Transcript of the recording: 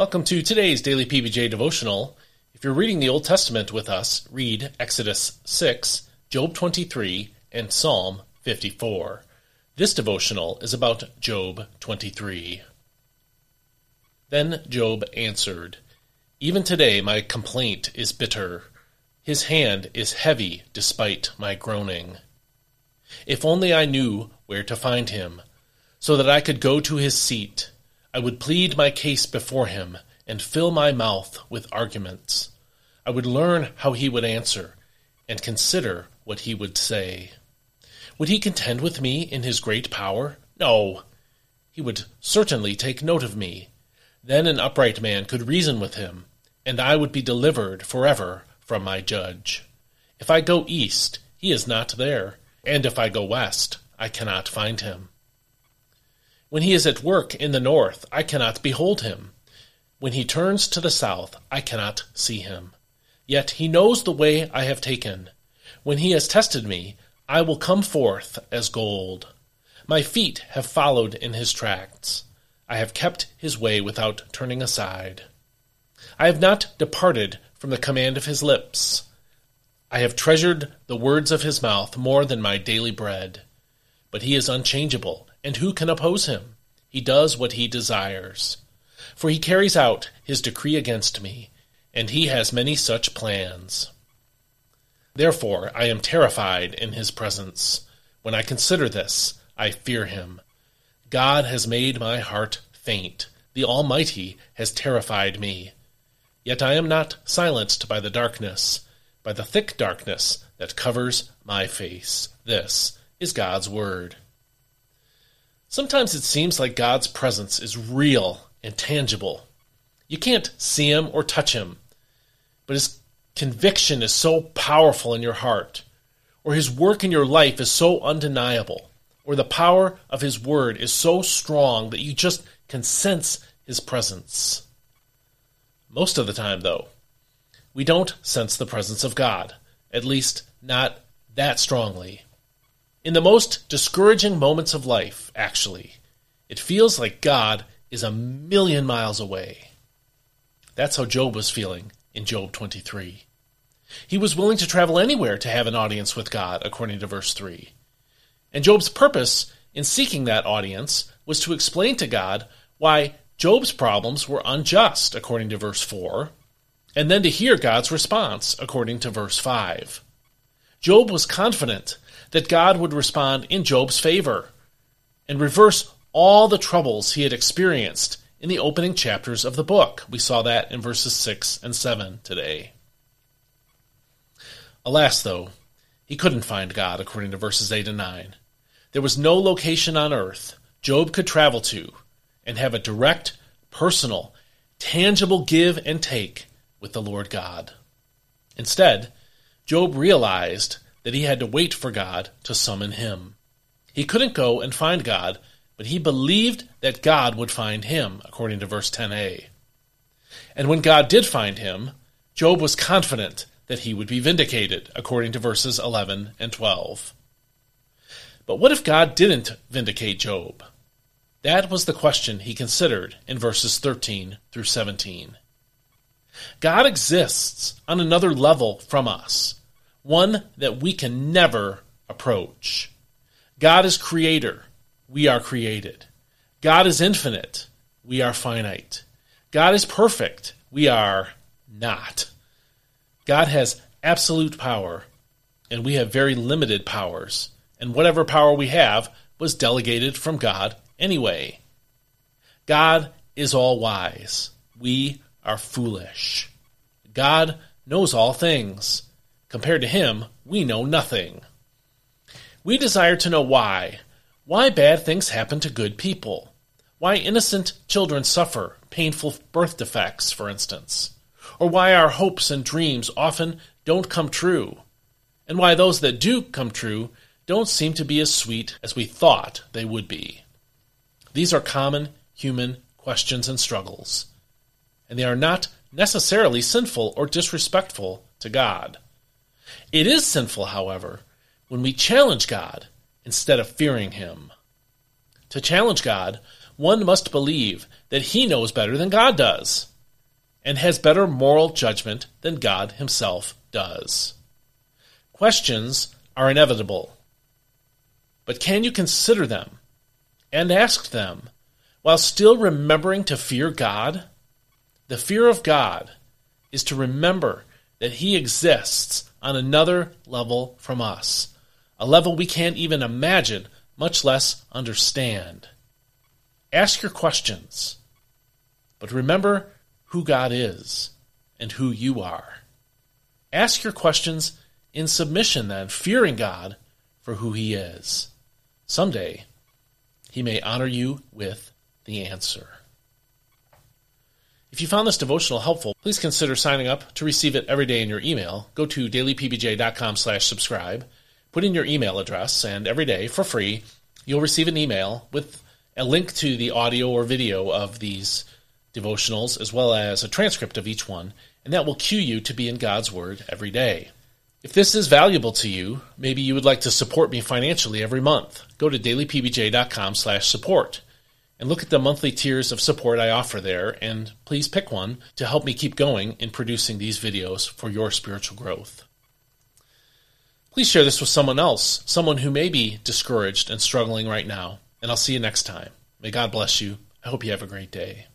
Welcome to today's daily PBJ devotional. If you're reading the Old Testament with us, read Exodus 6, Job 23, and Psalm 54. This devotional is about Job 23. Then Job answered, Even today my complaint is bitter. His hand is heavy despite my groaning. If only I knew where to find him, so that I could go to his seat I would plead my case before him and fill my mouth with arguments. I would learn how he would answer and consider what he would say. Would he contend with me in his great power? No. He would certainly take note of me. Then an upright man could reason with him, and I would be delivered forever from my judge. If I go east, he is not there, and if I go west, I cannot find him. When he is at work in the north, I cannot behold him. When he turns to the south, I cannot see him. Yet he knows the way I have taken. When he has tested me, I will come forth as gold. My feet have followed in his tracts. I have kept his way without turning aside. I have not departed from the command of his lips. I have treasured the words of his mouth more than my daily bread. But he is unchangeable and who can oppose him? He does what he desires. For he carries out his decree against me, and he has many such plans. Therefore I am terrified in his presence. When I consider this, I fear him. God has made my heart faint. The Almighty has terrified me. Yet I am not silenced by the darkness, by the thick darkness that covers my face. This is God's word. Sometimes it seems like God's presence is real and tangible. You can't see him or touch him, but his conviction is so powerful in your heart, or his work in your life is so undeniable, or the power of his word is so strong that you just can sense his presence. Most of the time, though, we don't sense the presence of God, at least not that strongly. In the most discouraging moments of life, actually, it feels like God is a million miles away. That's how Job was feeling in Job 23. He was willing to travel anywhere to have an audience with God, according to verse 3. And Job's purpose in seeking that audience was to explain to God why Job's problems were unjust, according to verse 4, and then to hear God's response, according to verse 5. Job was confident that God would respond in Job's favor and reverse all the troubles he had experienced in the opening chapters of the book. We saw that in verses 6 and 7 today. Alas, though, he couldn't find God, according to verses 8 and 9. There was no location on earth Job could travel to and have a direct, personal, tangible give and take with the Lord God. Instead, Job realized that he had to wait for God to summon him. He couldn't go and find God, but he believed that God would find him, according to verse 10a. And when God did find him, Job was confident that he would be vindicated, according to verses 11 and 12. But what if God didn't vindicate Job? That was the question he considered in verses 13 through 17. God exists on another level from us one that we can never approach. God is creator, we are created. God is infinite, we are finite. God is perfect, we are not. God has absolute power, and we have very limited powers, and whatever power we have was delegated from God anyway. God is all wise. We are foolish. God knows all things. Compared to him, we know nothing. We desire to know why. Why bad things happen to good people. Why innocent children suffer painful birth defects, for instance. Or why our hopes and dreams often don't come true. And why those that do come true don't seem to be as sweet as we thought they would be. These are common human questions and struggles, and they are not necessarily sinful or disrespectful to God. It is sinful, however, when we challenge God instead of fearing Him. To challenge God, one must believe that He knows better than God does. and has better moral judgment than God Himself does. Questions are inevitable, but can you consider them and ask them while still remembering to fear God? The fear of God is to remember that He exists on another level from us, a level we can't even imagine, much less understand. Ask your questions, but remember who God is and who you are. Ask your questions in submission, then, fearing God for who He is. Someday, He may honor you with the answer. If you found this devotional helpful, please consider signing up to receive it every day in your email. Go to dailypbj.com slash subscribe, put in your email address, and every day, for free, you'll receive an email with a link to the audio or video of these devotionals, as well as a transcript of each one, and that will cue you to be in God's Word every day. If this is valuable to you, maybe you would like to support me financially every month. Go to dailypbj.com slash support and look at the monthly tiers of support I offer there, and please pick one to help me keep going in producing these videos for your spiritual growth. Please share this with someone else, someone who may be discouraged and struggling right now, and I'll see you next time. May God bless you. I hope you have a great day.